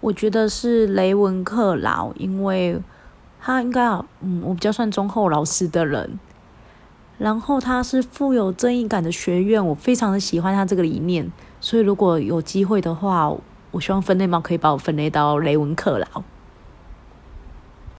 我觉得是雷文克劳，因为他应该嗯，我比较算忠厚老实的人。然后他是富有正义感的学院，我非常的喜欢他这个理念。所以如果有机会的话，我希望分类猫可以把我分类到雷文克劳。